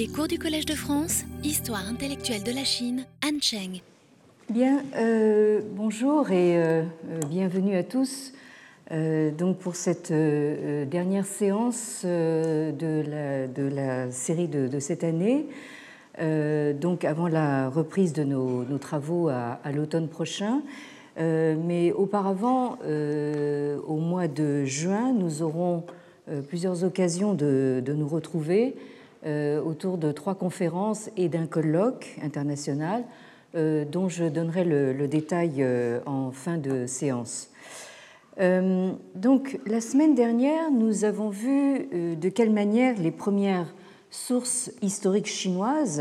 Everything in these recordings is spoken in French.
Les cours du Collège de France, Histoire intellectuelle de la Chine, Anne Cheng. Bien, euh, bonjour et euh, euh, bienvenue à tous. donc pour cette dernière séance de la, série de, cette année, donc avant la reprise de nos, travaux à, l'automne prochain. mais auparavant, au mois de juin, nous aurons plusieurs occasions de, nous retrouver autour de trois conférences et d'un colloque international euh, dont je donnerai le, détail euh, en fin de séance. donc, la semaine dernière, nous avons vu de quelle manière les premières sources historiques chinoises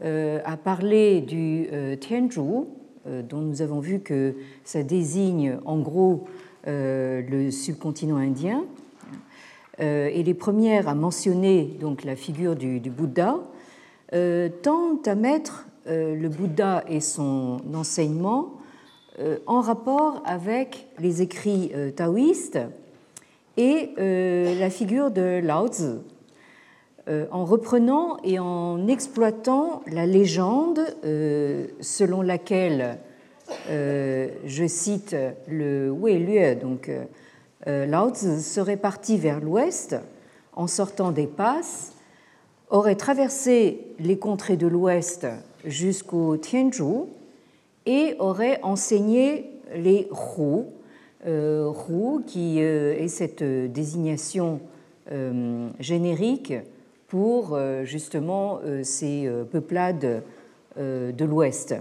à parler du Tianzhu, dont nous avons vu que ça désigne en gros le subcontinent indien, euh, et les premières à mentionner donc la figure du, Bouddha euh, tentent à mettre euh, le Bouddha et son enseignement en rapport avec les écrits taoïstes et la figure de Lao Tzu, en reprenant et en exploitant la légende selon laquelle, je cite le Wei Lue, donc euh, Lao Tzu serait parti vers l'ouest en sortant des passes, aurait traversé les contrées de l'ouest jusqu'au Tianzhu et aurait enseigné les Hu, euh, qui euh, est cette désignation générique pour justement ces peuplades de l'ouest.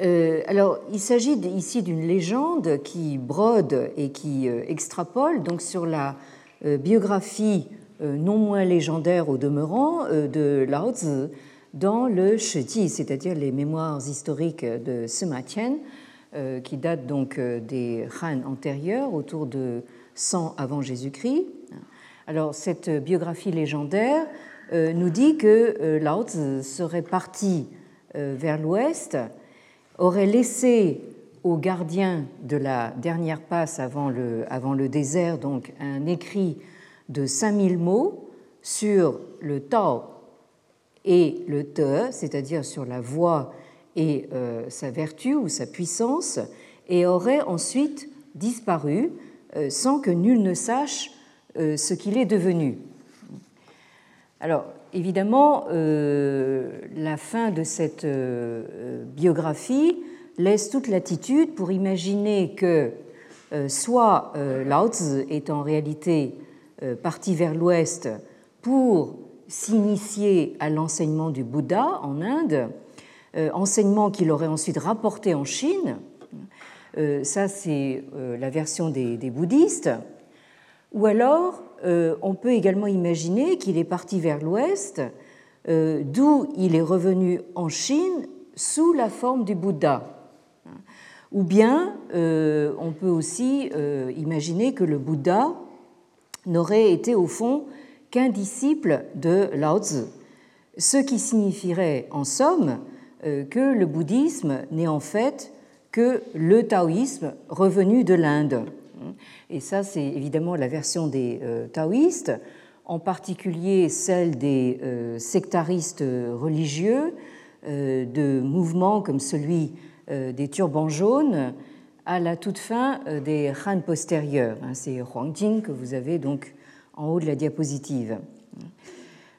Euh, alors, il s'agit ici d'une légende qui brode et qui euh, extrapole donc sur la euh, biographie non moins légendaire au demeurant de Lao Tzu dans le Shiji, c'est-à-dire les mémoires historiques de Sima qui datent donc des Han antérieurs, autour de 100 avant Jésus-Christ. Alors, cette biographie légendaire nous dit que Lao Tzu serait parti vers l'ouest aurait laissé aux gardiens de la dernière passe avant le, avant le désert donc un écrit de 5000 mots sur le Tao et le Te, c'est-à-dire sur la voix et euh, sa vertu ou sa puissance, et aurait ensuite disparu euh, sans que nul ne sache euh, ce qu'il est devenu. Alors, évidemment, euh, la fin de cette euh, biographie laisse toute latitude pour imaginer que euh, soit Lao Tzu est en réalité parti vers l'ouest pour s'initier à l'enseignement du Bouddha en Inde, enseignement qu'il aurait ensuite rapporté en Chine. Ça, c'est la version des bouddhistes. Ou alors, on peut également imaginer qu'il est parti vers l'ouest, euh, d'où il est revenu en Chine sous la forme du Bouddha. Ou bien euh, on peut aussi imaginer que le Bouddha n'aurait été au fond qu'un disciple de Lao Tzu, ce qui signifierait en somme que le bouddhisme n'est en fait que le taoïsme revenu de l'Inde. Et ça, c'est évidemment la version des euh, taoïstes, en particulier celle des euh, sectaristes religieux, euh, de mouvements comme celui des turbans jaunes à la toute fin des Han postérieurs. Hein, c'est Huangjing que vous avez donc en haut de la diapositive.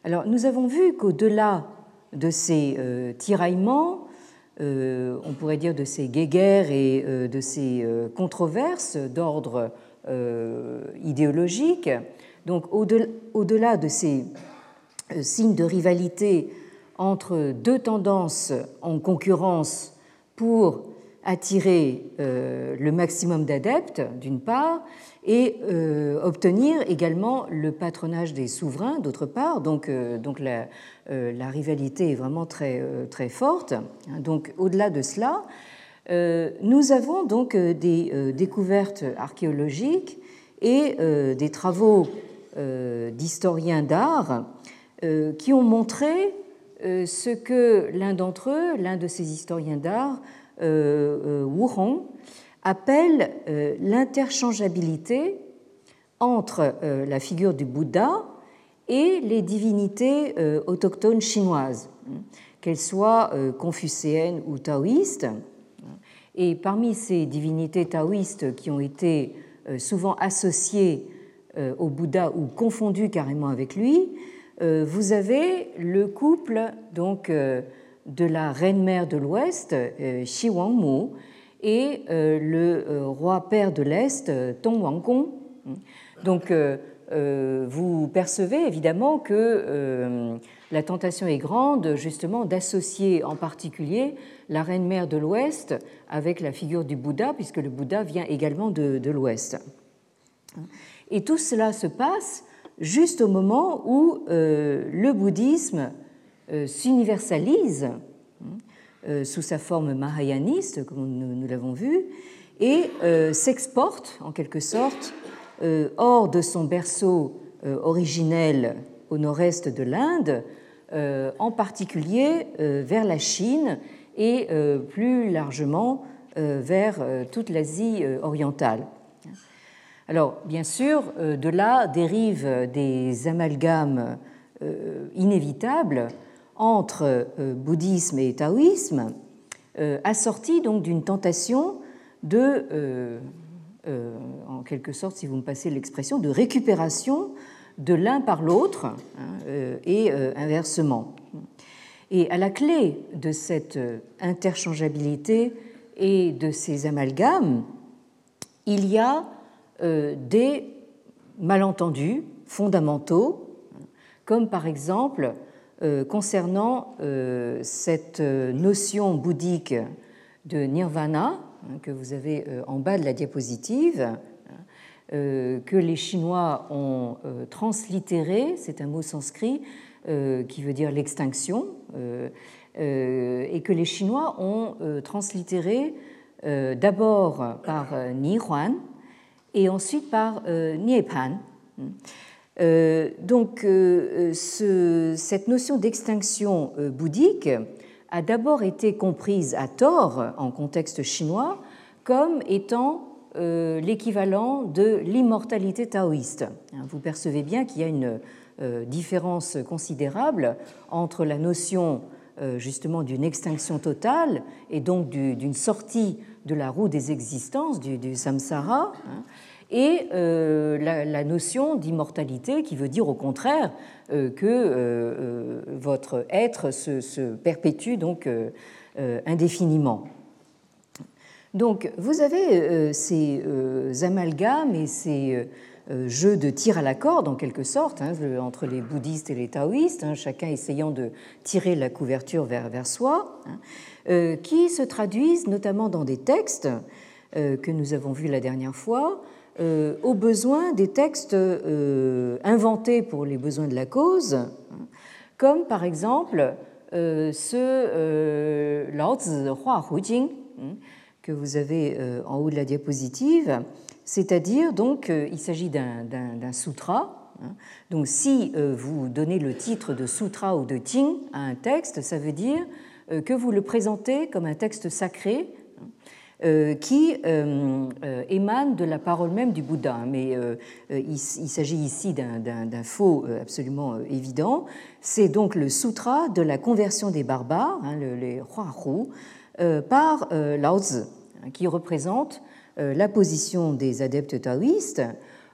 Alors, nous avons vu qu'au-delà de ces tiraillements, on pourrait dire de ces guéguerres et de ces controverses d'ordre euh, idéologique. Donc au-delà de ces euh, signes de rivalité entre deux tendances en concurrence pour attirer euh, le maximum d'adeptes, d'une part, et obtenir également le patronage des souverains, d'autre part. Donc, donc la, la, rivalité est vraiment très, très forte. Donc, au-delà de cela, euh, nous avons donc euh, des euh, découvertes archéologiques et des travaux d'historiens d'art qui ont montré ce que l'un d'entre eux, l'un de ces historiens d'art, Wu Appelle l'interchangeabilité entre la figure du Bouddha et les divinités autochtones chinoises, hein, qu'elles soient confucéennes ou taoïstes. Et parmi ces divinités taoïstes qui ont été souvent associées au Bouddha ou confondues carrément avec lui, vous avez le couple donc de la reine-mère de l'Ouest, Xi Wangmu, et euh, le euh, roi père de l'Est, Tong Wangkong. Donc, euh, vous percevez évidemment que la tentation est grande, justement, d'associer en particulier la reine-mère de l'Ouest avec la figure du Bouddha, puisque le Bouddha vient également de, de l'Ouest. Et tout cela se passe juste au moment où le bouddhisme s'universalise euh, sous sa forme mahayaniste, comme nous, l'avons vu, et euh, s'exporte en quelque sorte euh, hors de son berceau originel au nord-est de l'Inde, en particulier vers la Chine et plus largement vers toute l'Asie orientale. Alors, bien sûr, de là dérivent des amalgames inévitables entre euh, bouddhisme et taoïsme, euh, assorti donc d'une tentation de, euh, en quelque sorte, si vous me passez l'expression, de récupération de l'un par l'autre hein, et inversement. Et à la clé de cette interchangeabilité et de ces amalgames, il y a des malentendus fondamentaux, comme par exemple concernant euh, cette euh, notion bouddhique de nirvana hein, que vous avez en bas de la diapositive, hein, que les Chinois ont translittéré, c'est un mot sanskrit qui veut dire l'extinction, et que les Chinois ont translittéré d'abord par Nihuan et ensuite par Niepan. Euh, donc euh, cette notion d'extinction euh, bouddhique a d'abord été comprise à tort en contexte chinois comme étant l'équivalent de l'immortalité taoïste. Hein, vous percevez bien qu'il y a une différence considérable entre la notion justement d'une extinction totale et donc d'une sortie de la roue des existences, du, samsara, hein, et euh, la, notion d'immortalité qui veut dire au contraire euh, que euh, votre être se, perpétue donc indéfiniment. Donc vous avez ces amalgames et ces jeux de tir à la corde en quelque sorte hein, entre les bouddhistes et les taoïstes, hein, chacun essayant de tirer la couverture vers, soi, hein, qui se traduisent notamment dans des textes que nous avons vus la dernière fois, euh, aux besoins des textes euh, inventés pour les besoins de la cause, comme par exemple euh, ce Lao Zi Hua Hu Jing que vous avez en haut de la diapositive, c'est-à-dire donc il s'agit d'un sutra. Hein. Donc si vous donnez le titre de sutra ou de ting à un texte, ça veut dire que vous le présentez comme un texte sacré qui euh, euh, émane de la parole même du Bouddha. Mais il, s'agit ici d'un faux absolument évident. C'est donc le sutra de la conversion des barbares, hein, les Huahu, par Lao Tzu, hein, qui représente la position des adeptes taoïstes,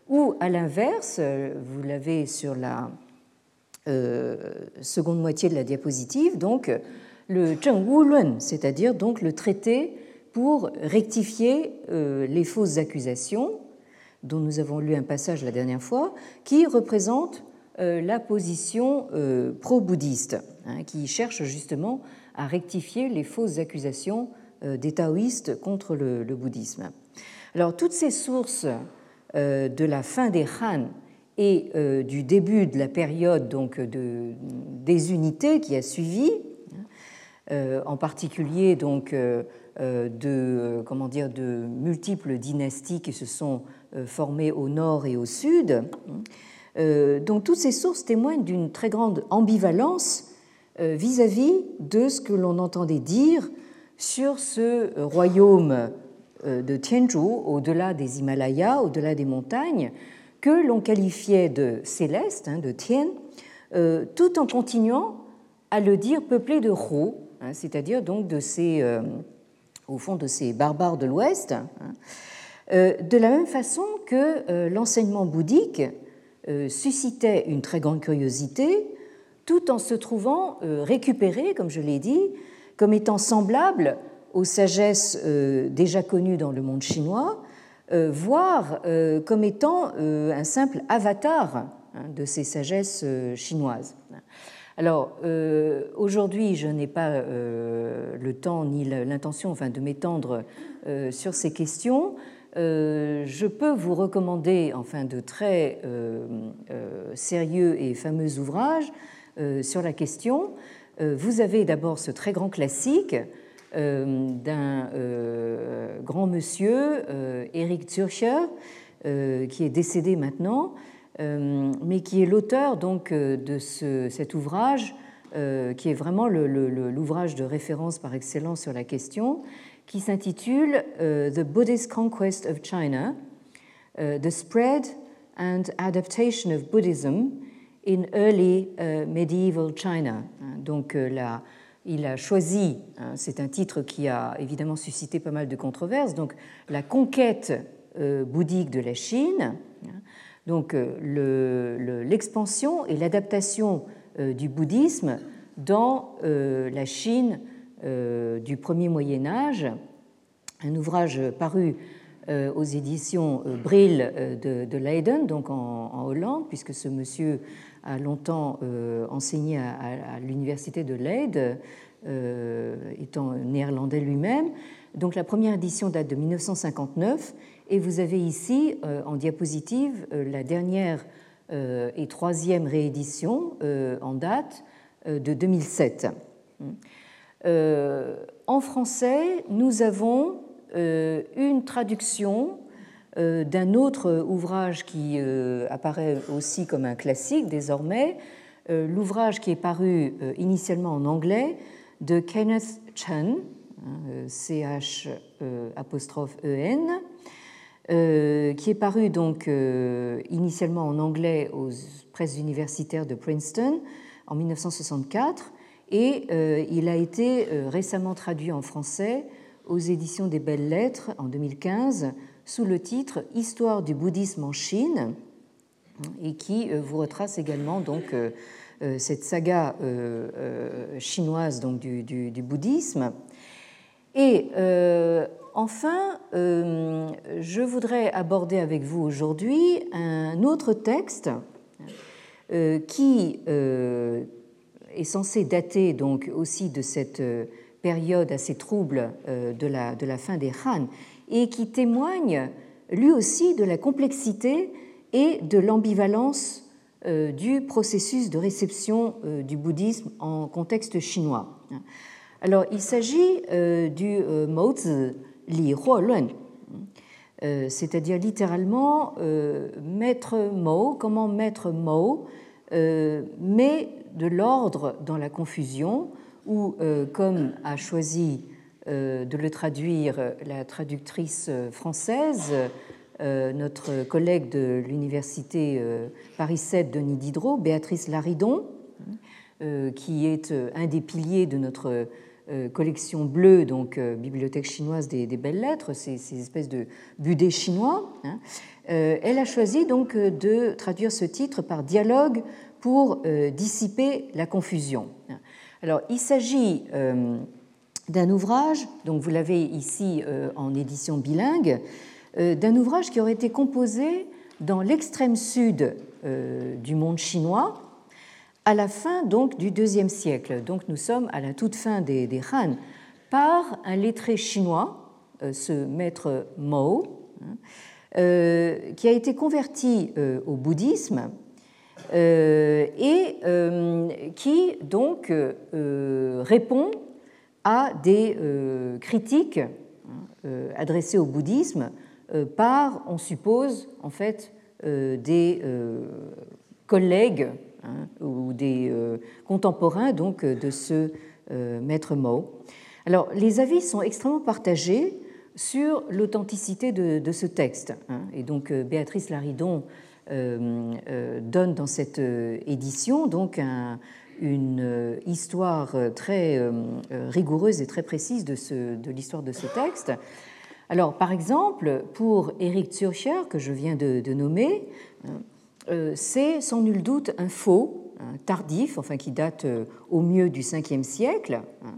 ou à l'inverse, vous l'avez sur la seconde moitié de la diapositive, donc le Zheng Wu Lun, c'est-à-dire donc le traité pour rectifier euh, les fausses accusations, dont nous avons lu un passage la dernière fois, qui représente euh, la position euh, pro-bouddhiste, hein, qui cherche justement à rectifier les fausses accusations des taoïstes contre le, bouddhisme. Alors toutes ces sources de la fin des Han et du début de la période donc de désunité qui a suivi, hein, en particulier donc de, euh, comment dire, de multiples dynasties qui se sont euh, formées au nord et au sud. Donc toutes ces sources témoignent d'une très grande ambivalence vis-à-vis de ce que l'on entendait dire sur ce royaume de Tianzhu, au-delà des Himalayas, au-delà des montagnes, que l'on qualifiait de céleste, hein, de Tien, tout en continuant à le dire peuplé de Ro, hein, c'est-à-dire donc de ces, au fond de ces barbares de l'Ouest, hein, de la même façon que l'enseignement bouddhique suscitait une très grande curiosité, tout en se trouvant récupéré, comme je l'ai dit, comme étant semblable aux sagesses euh, déjà connues dans le monde chinois, euh, voire euh, comme étant un simple avatar hein, de ces sagesses chinoises. Alors aujourd'hui, je n'ai pas le temps ni l'intention de m'étendre sur ces questions. je peux vous recommander enfin, de très sérieux et fameux ouvrages sur la question. vous avez d'abord ce très grand classique euh, d'un euh, grand monsieur, Eric euh, Zürcher, qui est décédé maintenant, mais qui est l'auteur donc de cet ouvrage, qui est vraiment l'ouvrage de référence par excellence sur la question, qui s'intitule The Buddhist Conquest of China, The Spread and Adaptation of Buddhism in Early Medieval China. Donc la il a choisi, hein, c'est un titre qui a évidemment suscité pas mal de controverses, donc la conquête euh, bouddhique de la Chine, donc euh, l'expansion et l'adaptation euh, du bouddhisme dans la Chine du premier Moyen Âge, un ouvrage paru aux éditions Brill de, Leiden, donc en, Hollande, puisque ce monsieur a longtemps euh, enseigné à, l'université de Leyde, euh, étant néerlandais lui-même. Donc la première édition date de 1959 et vous avez ici euh, en diapositive la dernière et troisième réédition en date de 2007. en français, nous avons une traduction euh, d'un autre ouvrage qui euh, apparaît aussi comme un classique désormais, euh, l'ouvrage qui est paru initialement en anglais de Kenneth Chen, hein, E-N, qui est paru donc initialement en anglais aux presses universitaires de Princeton en 1964 et il a été récemment traduit en français aux éditions des Belles Lettres en 2015 sous le titre Histoire du bouddhisme en Chine et qui euh, vous retrace également donc euh, euh, cette saga chinoise donc du, bouddhisme. Et enfin, je voudrais aborder avec vous aujourd'hui un autre texte qui est censé dater donc aussi de cette période assez trouble de la, fin des Han et qui témoigne lui aussi de la complexité et de l'ambivalence euh, du processus de réception euh, du bouddhisme en contexte chinois. Alors, il s'agit euh, du Mozi Huolun, c'est-à-dire littéralement maître Mo, comment maître Mo met de l'ordre dans la confusion, ou comme a choisi euh, de le traduire la traductrice française, euh, notre collègue de l'université euh, Paris 7 Denis Diderot, Béatrice Laridon, qui est un des piliers de notre collection bleue, donc Bibliothèque chinoise des, belles lettres, ces, espèces de budets chinois. Hein. Elle a choisi donc de traduire ce titre par dialogue pour dissiper la confusion. Alors, il s'agit d'un ouvrage, donc vous l'avez ici euh, en édition bilingue, euh, d'un ouvrage qui aurait été composé dans l'extrême sud euh, du monde chinois à la fin donc du deuxième siècle. Donc nous sommes à la toute fin des, Han par un lettré chinois, ce maître Mao, hein, qui a été converti au bouddhisme et qui donc répond à des euh, critiques hein, euh, adressées au bouddhisme euh, par, on suppose, en fait, des collègues hein, ou des contemporains donc de ce maître Mao. Alors, les avis sont extrêmement partagés sur l'authenticité de, ce texte. Hein. et donc, Béatrice Laridon donne dans cette édition donc une histoire très rigoureuse et très précise de, l'histoire de ce texte. Alors, par exemple, pour Eric Zürcher, que je viens de, nommer, c'est sans nul doute un faux, tardif, enfin qui date au mieux du 5e siècle. Hein,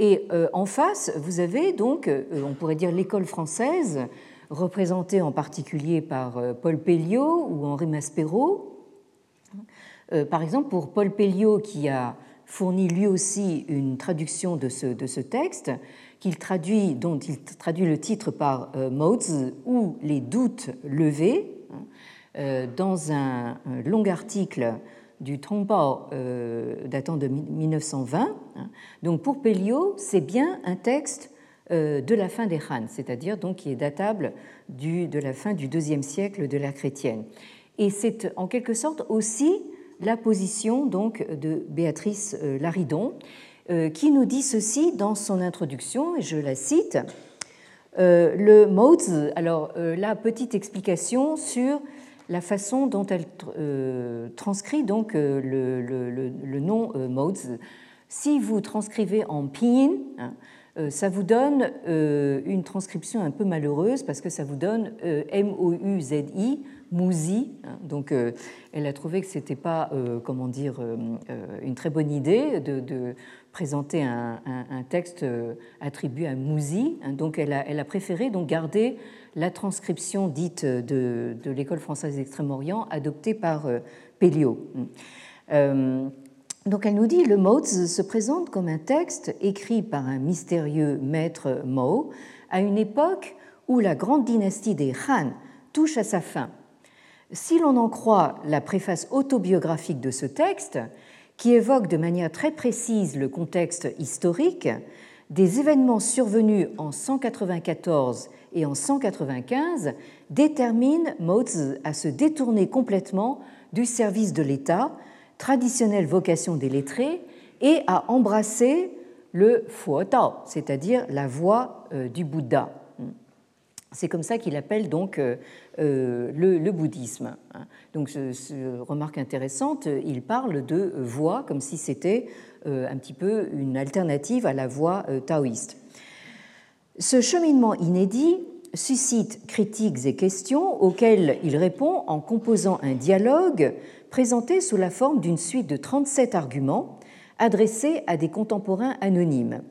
et euh, en face, vous avez donc, euh, on pourrait dire l'école française, représentée en particulier par euh, Paul Pelliot ou Henri Maspero. Par exemple, pour Paul Pelliot, qui a fourni lui aussi une traduction de ce, texte, qu'il traduit, dont il traduit le titre par Modes ou les doutes levés, dans un long article du Trongbao euh, datant de 1920. Hein. Donc pour Pelliot, c'est bien un texte euh, de la fin des Han, c'est-à-dire donc qui est datable du, de la fin du deuxième siècle de l'ère chrétienne. Et c'est en quelque sorte aussi la position donc de Béatrice euh, Laridon, qui nous dit ceci dans son introduction, et je la cite. le modes, alors la petite explication sur la façon dont elle euh, transcrit donc euh, le, nom euh, modes. Si vous transcrivez en pinyin, hein, ça vous donne une transcription un peu malheureuse parce que ça vous donne M-O-U-Z-I, Mouzi. Hein. Donc, elle a trouvé que ce n'était pas, comment dire, une très bonne idée de, présenter un, texte attribué à. Hein. Donc, elle a, préféré donc garder la transcription dite de, l'école française d'Extrême-Orient adoptée par euh, Pelliot. Euh, donc elle nous dit le Modes se présente comme un texte écrit par un mystérieux maître Mo à une époque où la grande dynastie des Han touche à sa fin. Si l'on en croit la préface autobiographique de ce texte, qui évoque de manière très précise le contexte historique, des événements survenus en 194 et en 195 détermine Mozi à se détourner complètement du service de l'État, traditionnelle vocation des lettrés, et à embrasser le Fuotao, c'est-à-dire la voie euh, du Bouddha. C'est comme ça qu'il appelle donc euh, euh, le, bouddhisme. Donc, ce, remarque intéressante, il parle de voie comme si c'était un petit peu une alternative à la voie taoïste. Ce cheminement inédit suscite critiques et questions auxquelles il répond en composant un dialogue présenté sous la forme d'une suite de 37 arguments adressés à des contemporains anonymes.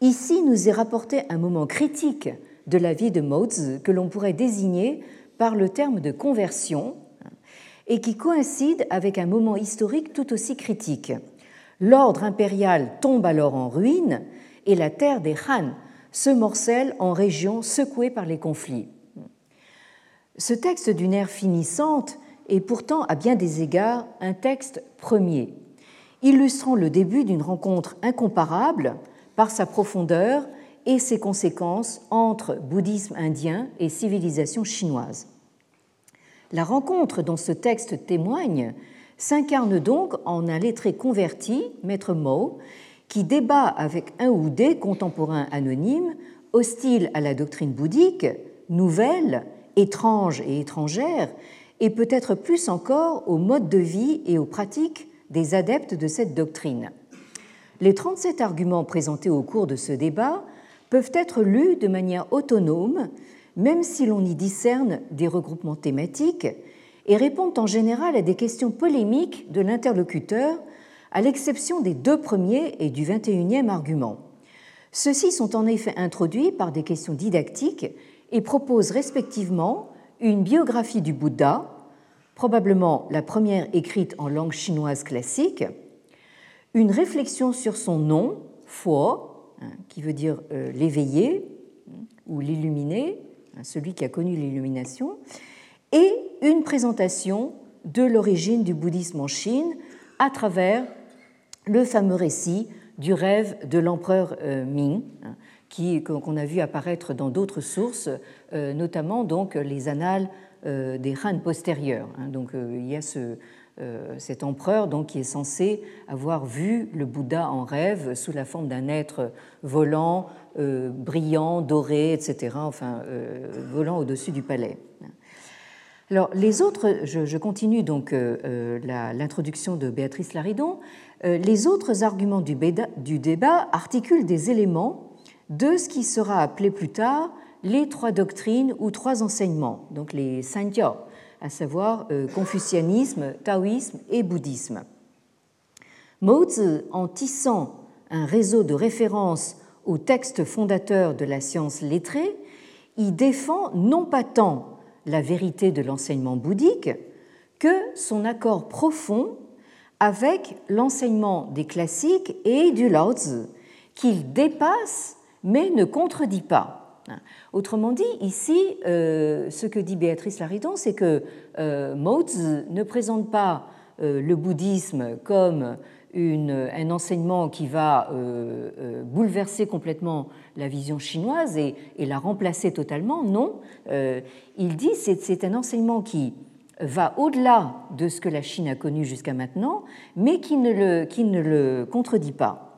Ici nous est rapporté un moment critique de la vie de Mozi que l'on pourrait désigner par le terme de conversion et qui coïncide avec un moment historique tout aussi critique. L'ordre impérial tombe alors en ruine et la terre des Han se morcelle en régions secouées par les conflits. Ce texte d'une ère finissante est pourtant à bien des égards un texte premier, illustrant le début d'une rencontre incomparable par sa profondeur et ses conséquences entre bouddhisme indien et civilisation chinoise. La rencontre dont ce texte témoigne s'incarne donc en un lettré converti, maître Mo, qui débat avec un ou des contemporains anonymes hostiles à la doctrine bouddhique, nouvelle, étrange et étrangère, et peut-être plus encore au mode de vie et aux pratiques des adeptes de cette doctrine. Les 37 arguments présentés au cours de ce débat peuvent être lus de manière autonome, même si l'on y discerne des regroupements thématiques, et répondent en général à des questions polémiques de l'interlocuteur à l'exception des deux premiers et du 21e argument. Ceux-ci sont en effet introduits par des questions didactiques et proposent respectivement une biographie du Bouddha, probablement la première écrite en langue chinoise classique, une réflexion sur son nom, hein, qui veut dire euh, l'éveillé ou l'illuminé, hein, celui qui a connu l'illumination, et une présentation de l'origine du bouddhisme en Chine à travers le fameux récit du rêve de l'empereur euh, Ming, hein, qu'on a vu apparaître dans d'autres sources, euh, notamment donc les annales des Han postérieurs. Hein. Donc il y a ce, cet empereur donc, qui est censé avoir vu le Bouddha en rêve sous la forme d'un être volant, brillant, doré, etc., enfin volant au-dessus du palais. Alors, les autres, je, continue donc l'introduction de Béatrice Laridon. les autres arguments du, débat articulent des éléments de ce qui sera appelé plus tard les trois doctrines ou trois enseignements, donc les Sanjiao, à savoir confucianisme, taoïsme et bouddhisme. Mozi, en tissant un réseau de références aux textes fondateurs de la science lettrée, y défend non pas tant la vérité de l'enseignement bouddhique que son accord profond avec l'enseignement des classiques et du Lao qu'il dépasse mais ne contredit pas. Autrement dit, ici, euh, ce que dit Béatrice Laridon, c'est que euh, ne présente pas euh, le bouddhisme comme un enseignement qui va euh, bouleverser complètement la vision chinoise et, la remplacer totalement. Non, il dit c'est c'est un enseignement qui va au-delà de ce que la Chine a connu jusqu'à maintenant, mais qui ne le contredit pas.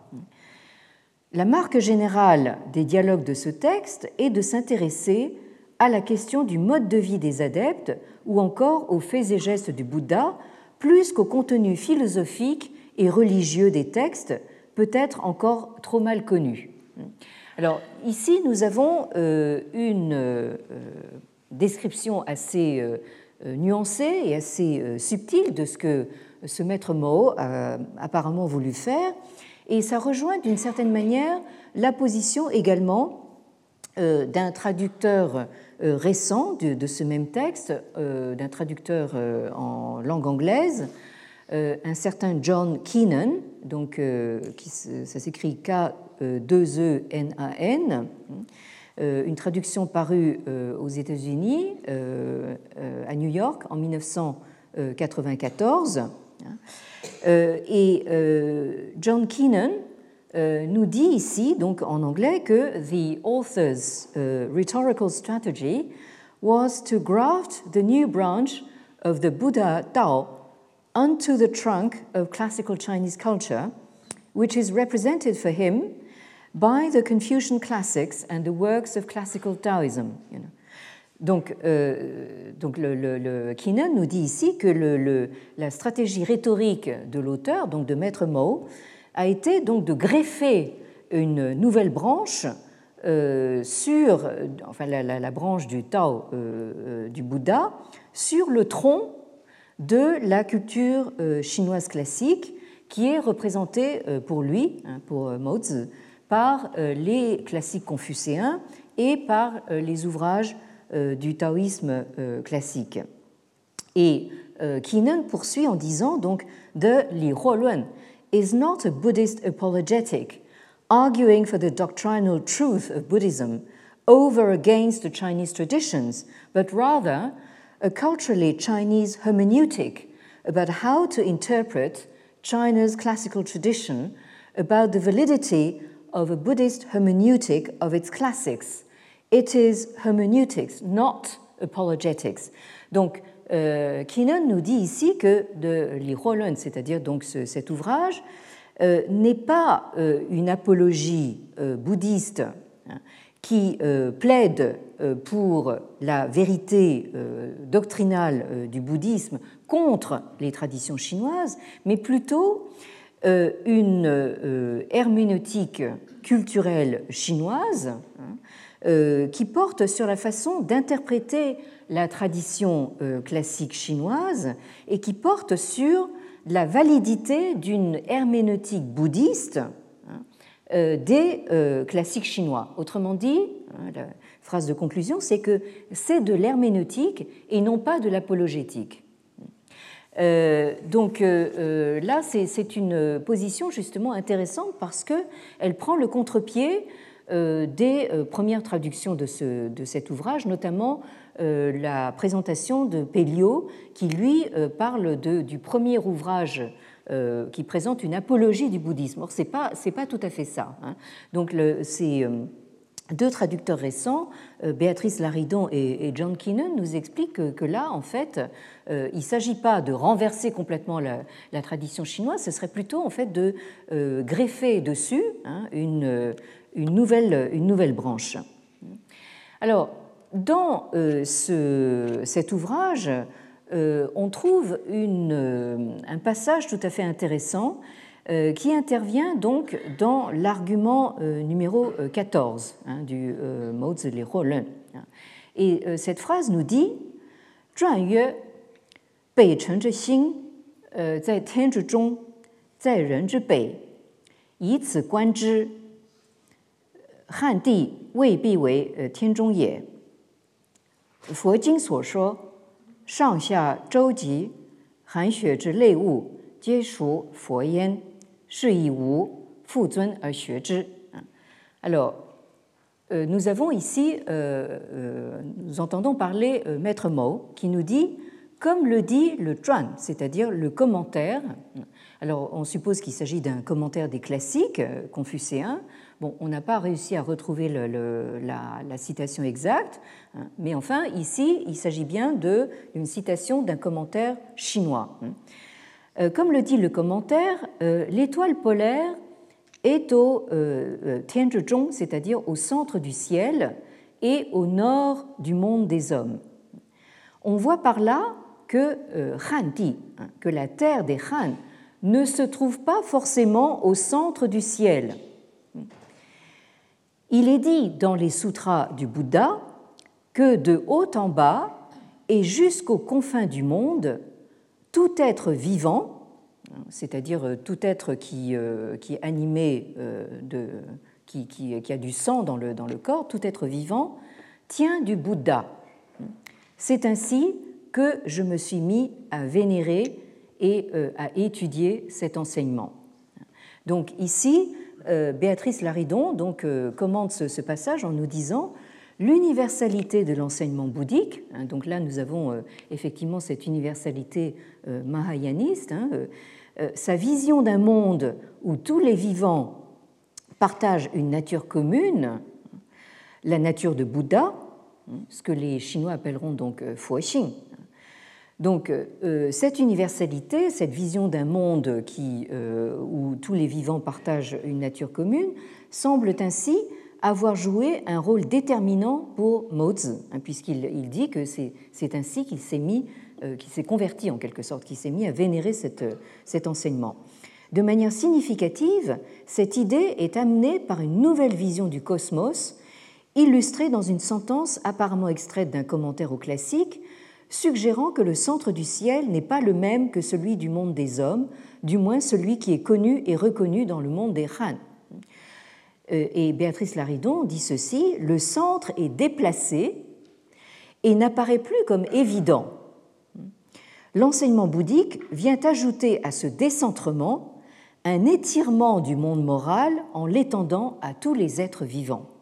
La marque générale des dialogues de ce texte est de s'intéresser à la question du mode de vie des adeptes ou encore aux faits et gestes du Bouddha, plus qu'au contenu philosophique et religieux des textes, peut-être encore trop mal connus. Alors ici, nous avons euh, une euh, description assez euh, nuancée et assez subtile de ce que ce maître Mao a apparemment voulu faire, et ça rejoint d'une certaine manière la position également d'un traducteur récent de, ce même texte, d'un traducteur en langue anglaise, euh, un certain John Keenan, donc, euh, qui, ça s'écrit K-2-E-N-A-N, euh, une traduction parue aux États-Unis, à New York, en 1994. Et John Keenan nous dit ici, donc en anglais, que the author's rhetorical strategy was to graft the new branch of the Buddha Tao onto the trunk of classical Chinese culture, which is represented for him by the Confucian classics and the works of classical Taoism. You know. Donc, euh, donc le, le, nous dit ici que la stratégie rhétorique de l'auteur, donc de Maître Mao, a été donc de greffer une nouvelle branche euh, sur, enfin la, branche du Tao euh, euh du Bouddha, sur le tronc de la culture chinoise classique qui est représentée pour lui, hein, pour Mao Tzu, par les classiques confucéens et par les ouvrages du taoïsme classique. Et Keenan poursuit en disant donc de Li Huoluan is not a Buddhist apologetic arguing for the doctrinal truth of Buddhism over against the Chinese traditions, but rather a culturally Chinese hermeneutic about how to interpret China's classical tradition, about the validity of a Buddhist hermeneutic of its classics. It is hermeneutics, not apologetics. Donc, euh, Keenan nous dit ici que de Li Huolun, c'est-à-dire donc ce, cet ouvrage, euh, n'est pas euh, une apologie bouddhiste hein, qui plaide pour la vérité doctrinale du bouddhisme contre les traditions chinoises, mais plutôt une herméneutique culturelle chinoise hein, qui porte sur la façon d'interpréter la tradition classique chinoise et qui porte sur la validité d'une herméneutique bouddhiste euh, des euh, classiques chinois. Autrement dit, hein, la phrase de conclusion, c'est que c'est de l'herméneutique et non pas de l'apologétique. Euh, donc là, c'est une position justement intéressante parce qu'elle prend le contre-pied des premières traductions de, ce, de, cet ouvrage, notamment la présentation de Pelliot, qui lui parle du premier ouvrage euh, qui présente une apologie du bouddhisme. Or, ce n'est pas, tout à fait ça. Hein. Donc, ces euh, deux traducteurs récents, euh, Béatrice Laridon et, John Keenan, nous expliquent que, là, en fait, il ne s'agit pas de renverser complètement la, tradition chinoise, ce serait plutôt en fait de greffer dessus hein, une, une nouvelle, une nouvelle branche. Alors, dans euh, ce, cet ouvrage, euh, on trouve euh, un passage tout à fait intéressant qui intervient donc dans l'argument numéro 14 hein, du Mozele Rolen. Et cette phrase nous dit Zhuan Yue, Bei Chen Zhe Xing, Bei, 汉地未必为呃天中也。佛经所说，上下周极，寒雪之类物，皆属佛焉。是以无复尊而学之。” Alors, nous avons ici, nous entendons parler Maître Mao qui nous dit comme le dit le Zhuan, c'est-à-dire le commentaire. Alors, on suppose qu'il s'agit d'un commentaire des classiques euh, confucéens. Bon, on n'a pas réussi à retrouver la, citation exacte, hein, mais enfin, ici, il s'agit bien d'une citation d'un commentaire chinois. Hein. Euh, comme le dit le commentaire, euh, l'étoile polaire est au Tianzhizhong, c'est-à-dire au centre du ciel et au nord du monde des hommes. On voit par là que euh, Han hein, que la terre des Han, ne se trouve pas forcément au centre du ciel. Il est dit dans les sutras du Bouddha que de haut en bas et jusqu'aux confins du monde, tout être vivant, c'est-à-dire euh, tout être qui, euh, qui est animé, de, qui, qui, a du sang dans le, dans le corps, tout être vivant, tient du Bouddha. C'est ainsi que je me suis mis à vénérer et euh, à étudier cet enseignement. Donc ici, euh, Béatrice Laridon donc, euh, commente ce, passage en nous disant l'universalité de l'enseignement bouddhique. Hein, donc là, nous avons effectivement cette universalité mahayaniste. Hein, sa vision d'un monde où tous les vivants partagent une nature commune, la nature de Bouddha, hein, ce que les Chinois appelleront donc Fuoxing, donc euh, cette universalité, cette vision d'un monde euh, où tous les vivants partagent une nature commune, semble ainsi avoir joué un rôle déterminant pour Mozi, hein, puisqu'il dit que c'est ainsi qu'il s'est mis, euh, qu'il s'est converti en quelque sorte, qu'il s'est mis à vénérer cet enseignement. De manière significative, cette idée est amenée par une nouvelle vision du cosmos, illustrée dans une sentence apparemment extraite d'un commentaire au classique, suggérant que le centre du ciel n'est pas le même que celui du monde des hommes, du moins celui qui est connu et reconnu dans le monde des Han. Euh, et Béatrice Laridon dit ceci, le centre est déplacé et n'apparaît plus comme évident. L'enseignement bouddhique vient ajouter à ce décentrement un étirement du monde moral en l'étendant à tous les êtres vivants.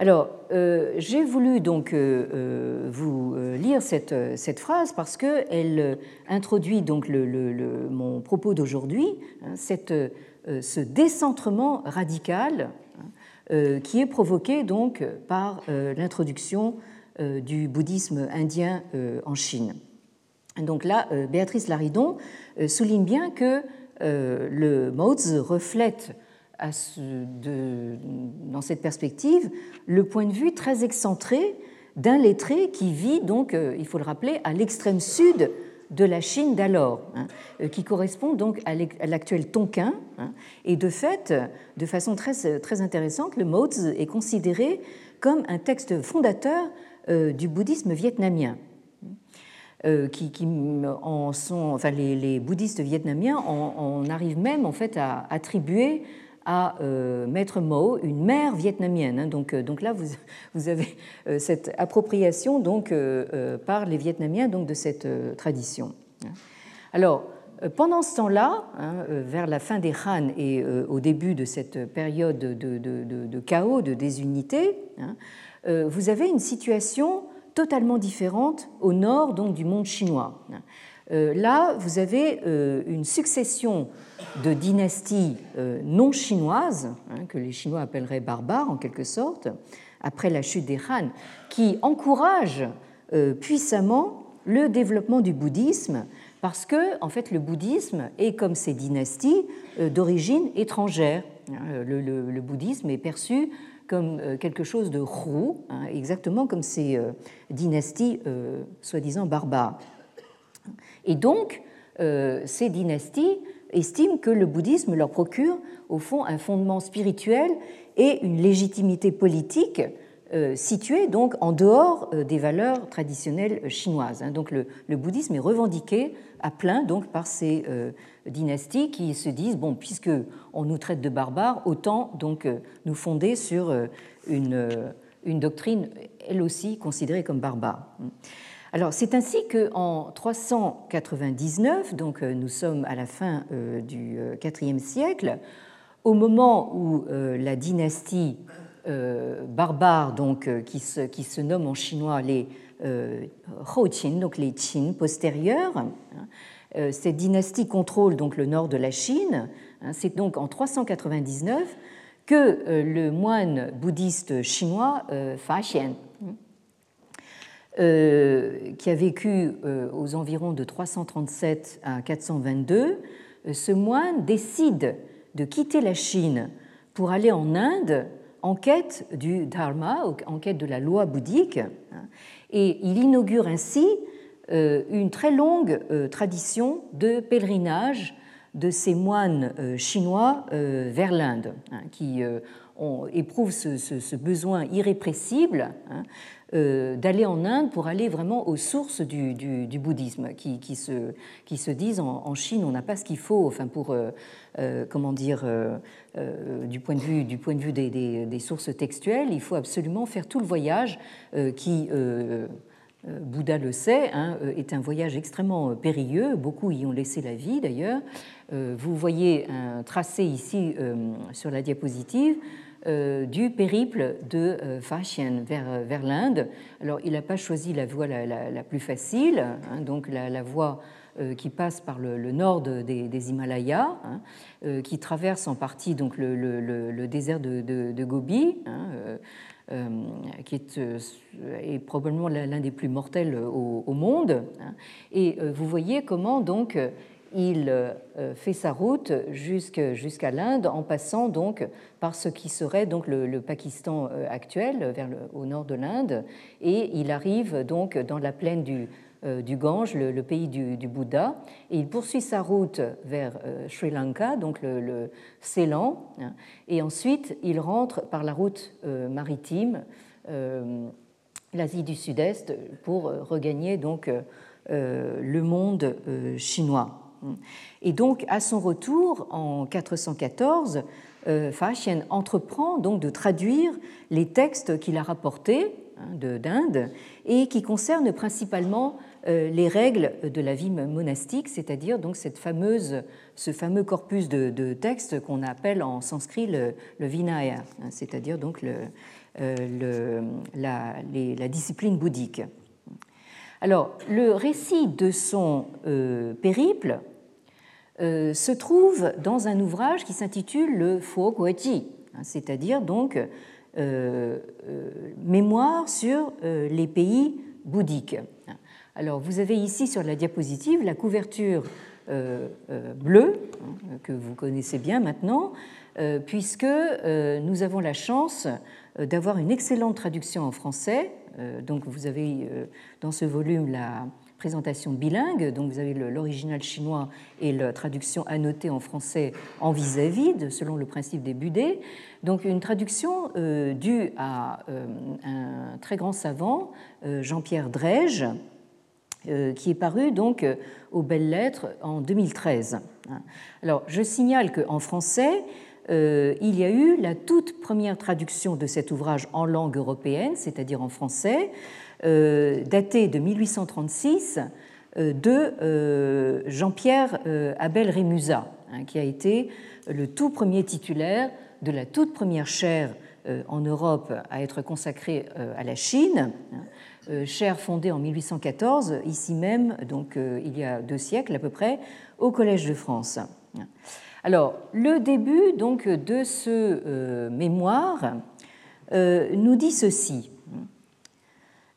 Alors, euh, j'ai voulu donc euh, euh, vous lire cette, phrase parce qu'elle introduit donc mon propos d'aujourd'hui, hein, ce décentrement radical hein, qui est provoqué donc par l'introduction du bouddhisme indien en Chine. Donc là, Béatrice Laridon souligne bien que le Mozi reflète dans cette perspective le point de vue très excentré d'un lettré qui vit, donc, euh, il faut le rappeler, à l'extrême sud de la Chine d'alors, hein, euh, qui correspond donc à l'actuel Tonkin. Hein, et de fait, de façon très, très intéressante, le Mozi est considéré comme un texte fondateur euh, du bouddhisme vietnamien. qui, en sont, enfin, les, bouddhistes vietnamiens en, arrivent même en fait à attribuer à euh, Maître Mo, une mère vietnamienne. Hein. donc, euh, donc là, vous, vous avez euh, cette appropriation donc, par les Vietnamiens donc, de cette tradition. Hein. Alors, pendant ce temps-là, hein, vers la fin des Han et au début de cette période de, de, de chaos, de désunité, vous avez une situation totalement différente au nord donc, du monde chinois. Euh, là, vous avez euh, une succession de dynasties euh, non chinoises, hein, que les Chinois appelleraient barbares en quelque sorte, après la chute des Han, qui encouragent puissamment le développement du bouddhisme, parce que, en fait, le bouddhisme est, comme ces dynasties, d'origine étrangère. Hein, le, bouddhisme est perçu comme quelque chose de roux, hein, exactement comme ces dynasties soi-disant barbares. Et donc, ces dynasties estiment que le bouddhisme leur procure, au fond, un fondement spirituel et une légitimité politique euh, située donc en dehors euh, des valeurs traditionnelles chinoises. Hein. Donc le, bouddhisme est revendiqué à plein donc par ces euh, dynasties qui se disent bon puisque on nous traite de barbares, autant donc nous fonder sur une, une doctrine elle aussi considérée comme barbare. Alors c'est ainsi qu'en 399, donc nous sommes à la fin du IVe siècle, au moment où la dynastie euh, barbares donc, euh, qui, se, qui se nomment en chinois les euh, Qin, donc les Qin postérieurs. Hein. Cette dynastie contrôle donc le nord de la Chine. Hein. C'est donc en 399 que le moine bouddhiste chinois Fa Xian, qui a vécu aux environs de 337 à 422, ce moine décide de quitter la Chine pour aller en Inde en quête du dharma, en quête de la loi bouddhique, hein, et il inaugure ainsi euh, une très longue euh, tradition de pèlerinage de ces moines euh, chinois vers l'Inde, hein, qui éprouvent ce, besoin irrépressible hein, euh, d'aller en Inde pour aller vraiment aux sources du, bouddhisme, qui, se, disent en, Chine, on n'a pas ce qu'il faut, enfin pour, euh, euh, comment dire, du point de vue, du point de vue des, sources textuelles, il faut absolument faire tout le voyage qui Bouddha le sait, hein, est un voyage extrêmement périlleux. Beaucoup y ont laissé la vie d'ailleurs. Vous voyez un tracé ici sur la diapositive du périple de euh, Faxian vers, euh, vers l'Inde. Alors, il n'a pas choisi la voie la, plus facile, hein, donc la, voie qui passe par le, nord des, Himalayas, hein, qui traverse en partie donc le, désert de, Gobi, hein, qui est, probablement l'un des plus mortels au monde. Et vous voyez comment donc il euh, fait sa route jusqu'à l'Inde en passant donc par ce qui serait donc le, Pakistan euh, actuel, vers le, au nord de l'Inde, et il arrive donc dans la plaine du, euh, Gange, le, pays du, Bouddha, et il poursuit sa route vers Sri Lanka, donc le, Ceylan, hein, et ensuite il rentre par la route maritime l'Asie du Sud-Est pour regagner donc le monde chinois. Et donc, à son retour, en 414, euh, Xian entreprend donc de traduire les textes qu'il a rapportés hein, d'Inde et qui concernent principalement euh, les règles de la vie monastique, c'est-à-dire donc cette fameuse, ce fameux corpus de, textes qu'on appelle en sanskrit le, Vinaya, hein, c'est-à-dire donc euh, la, discipline bouddhique. Alors, le récit de son périple se trouve dans un ouvrage qui s'intitule le Fo Guoji, hein, c'est-à-dire donc euh, euh, mémoire sur les pays bouddhiques. Alors vous avez ici sur la diapositive la couverture bleue hein, que vous connaissez bien maintenant, puisque nous avons la chance d'avoir une excellente traduction en français. Donc vous avez dans ce volume la présentation bilingue, donc vous avez l'original chinois et la traduction annotée en français en vis-à-vis, selon le principe des budets. Donc une traduction euh, due à euh, un très grand savant, euh, Jean-Pierre Drège, qui est paru donc aux Belles Lettres en 2013. Alors je signale qu'en français, il y a eu la toute première traduction de cet ouvrage en langue européenne, c'est-à-dire en français, daté de 1836 euh, de euh, Jean-Pierre Abel Rémusat, hein, qui a été le tout premier titulaire de la toute première chaire en Europe à être consacrée à la Chine, hein, chaire fondée en 1814, ici même, donc il y a deux siècles à peu près, au Collège de France. Alors, le début donc de ce mémoire nous dit ceci.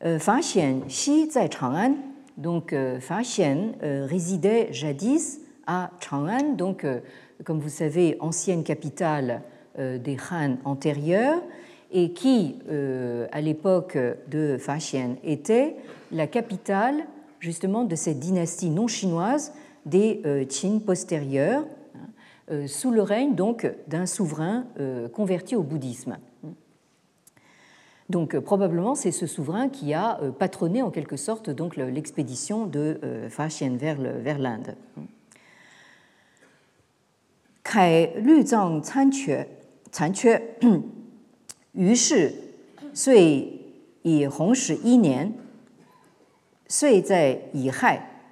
Euh, Fa Xian Xi zai Chang'an. Donc euh, Fa Xian euh, résidait jadis à Chang'an, donc comme vous savez, ancienne capitale des Han antérieurs. et qui, à l'époque de Faxian, était la capitale justement de cette dynastie non chinoise des Qin postérieurs, hein, sous le règne donc d'un souverain converti au bouddhisme. Donc probablement c'est ce souverain qui a patronné en quelque sorte donc l'expédition de Faxian vers l'Inde. 凯律藏参缺残缺，于是遂以弘始一年，遂在乙亥，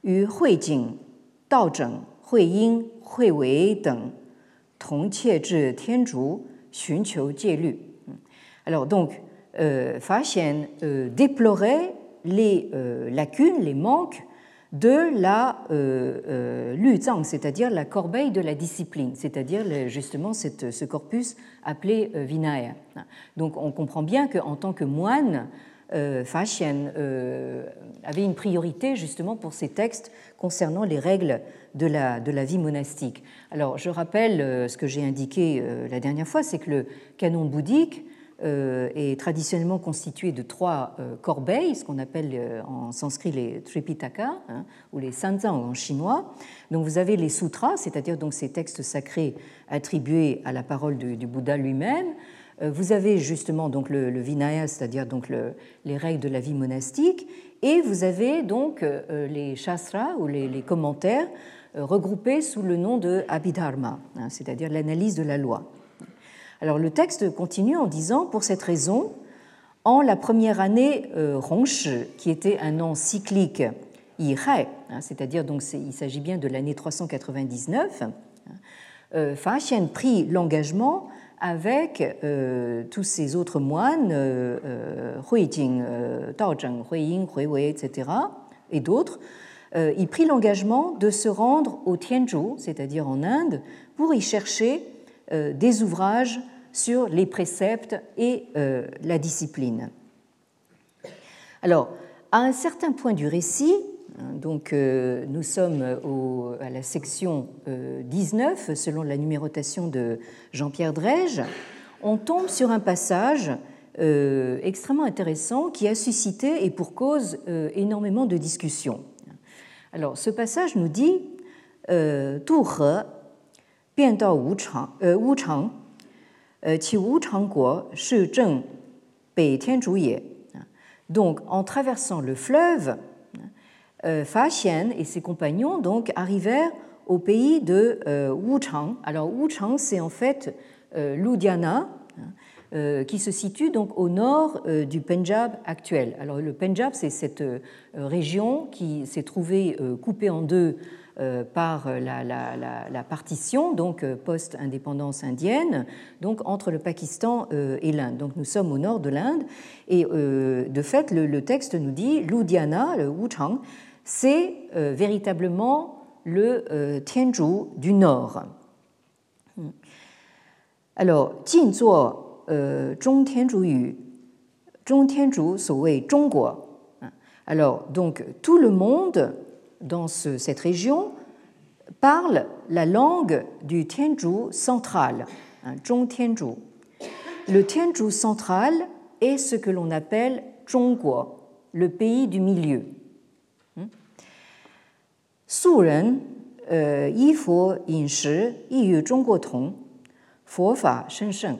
与慧景、道整、慧英、慧维等同切至天竺，寻求戒律。 Alors donc, Faxian déplorait les lacunes, les manques de la euh, euh c'est-à-dire la corbeille de la discipline, c'est-à-dire justement ce corpus appelé euh, Vinaya. Donc on comprend bien qu'en tant que moine, euh, euh, avait une priorité justement pour ces textes concernant les règles de la, de la vie monastique. Alors je rappelle ce que j'ai indiqué la dernière fois, c'est que le canon bouddhique euh, est traditionnellement constitué de trois euh, corbeilles, ce qu'on appelle euh, en sanskrit les Tripitaka hein, ou les Sanzang en chinois. Donc vous avez les sutras, c'est-à-dire donc ces textes sacrés attribués à la parole du, Bouddha lui-même. Vous avez justement donc le, Vinaya, c'est-à-dire donc les règles de la vie monastique, et vous avez donc les shastras ou les, commentaires regroupés sous le nom de Abhidharma, hein, c'est-à-dire l'analyse de la loi. Alors le texte continue en disant Pour cette raison, en la première année euh, qui était un an cyclique Yihai, hein, c'est-à-dire donc il s'agit bien de l'année 399, euh, Fa Xian prit l'engagement avec euh, tous ces autres moines, Huijing, Daozheng, Huiying, Huiwei, etc., et d'autres, il prit l'engagement de se rendre au Tianzhou, c'est-à-dire en Inde, pour y chercher euh, des ouvrages sur les préceptes et euh, la discipline. Alors, à un certain point du récit, hein, donc euh, nous sommes à la section 19 selon la numérotation de Jean-Pierre Drège, on tombe sur un passage extrêmement intéressant qui a suscité et pour cause énormément de discussions. Alors ce passage nous dit Tourhe 变到无常，呃，乌常，呃，其无常国是正北天竺也。Donc, en traversant le fleuve, euh, Fa Xian et ses compagnons donc arrivèrent au pays de euh, Wuchang. Alors Wuchang, c'est en fait euh, Ludhiana, euh, qui se situe donc au nord euh, du Pendjab actuel. Alors le Pendjab, c'est cette euh, région qui s'est trouvée coupée en deux euh, par la, partition, donc euh, post-indépendance indienne, donc entre le Pakistan euh, et l'Inde. Donc nous sommes au nord de l'Inde et de fait le, texte nous dit Ludhiana, le Wuchang, c'est véritablement le Tianzhou du nord. Alors, Jinzuo Tianzhu Tianzhu, Alors, donc, tout le monde dans cette région parle la langue du Tianzhu central, un Zhong Tianzhu. Le Tianzhu central est ce que l'on appelle Zhongguo, le pays du milieu. Hmm? Ren, euh, yi shi yi yu zhongguo tong, fa shen shen.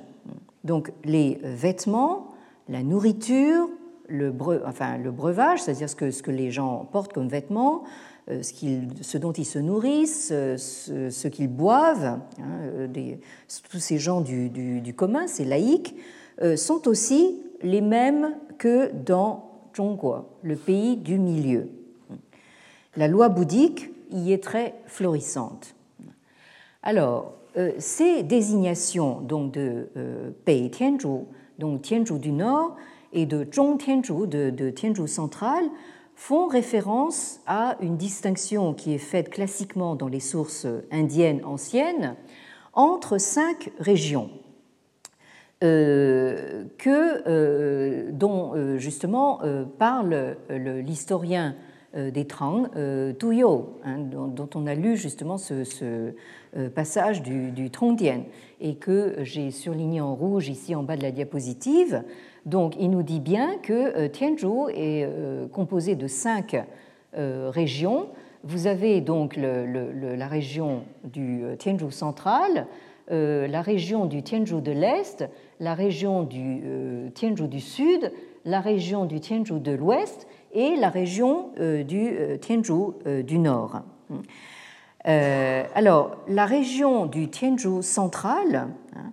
Donc les vêtements, la nourriture, le, enfin, le breuvage, c'est-à-dire ce que, ce que les gens portent comme vêtements, euh, ce, dont ils se nourrissent, euh, ce, qu'ils boivent, hein, euh, tous ces gens du, commun, ces laïcs, sont aussi les mêmes que dans Zhongguo, le pays du milieu. La loi bouddhique y est très florissante. Alors, ces désignations donc de Pei Tianzhu, donc Tianzhu du Nord, et de Zhong Tianzhu, de, de Tianzhu central, font référence à une distinction qui est faite classiquement dans les sources indiennes anciennes entre cinq régions euh, que, euh, dont euh, justement parle l'historien des Trang, Tuyo, hein, dont, on a lu justement ce, passage du, du Trongdian et que j'ai surligné en rouge ici en bas de la diapositive. Donc il nous dit bien que Tianzhou est composé de cinq régions. Vous avez donc la région du Tianzhou central, la région du Tianzhou de l'Est, la région du euh, Tianzhou du Sud, la région du Tianzhou de l'Ouest et la région euh, du euh, Tianzhou du Nord. alors, la région du Tianzhou central hein,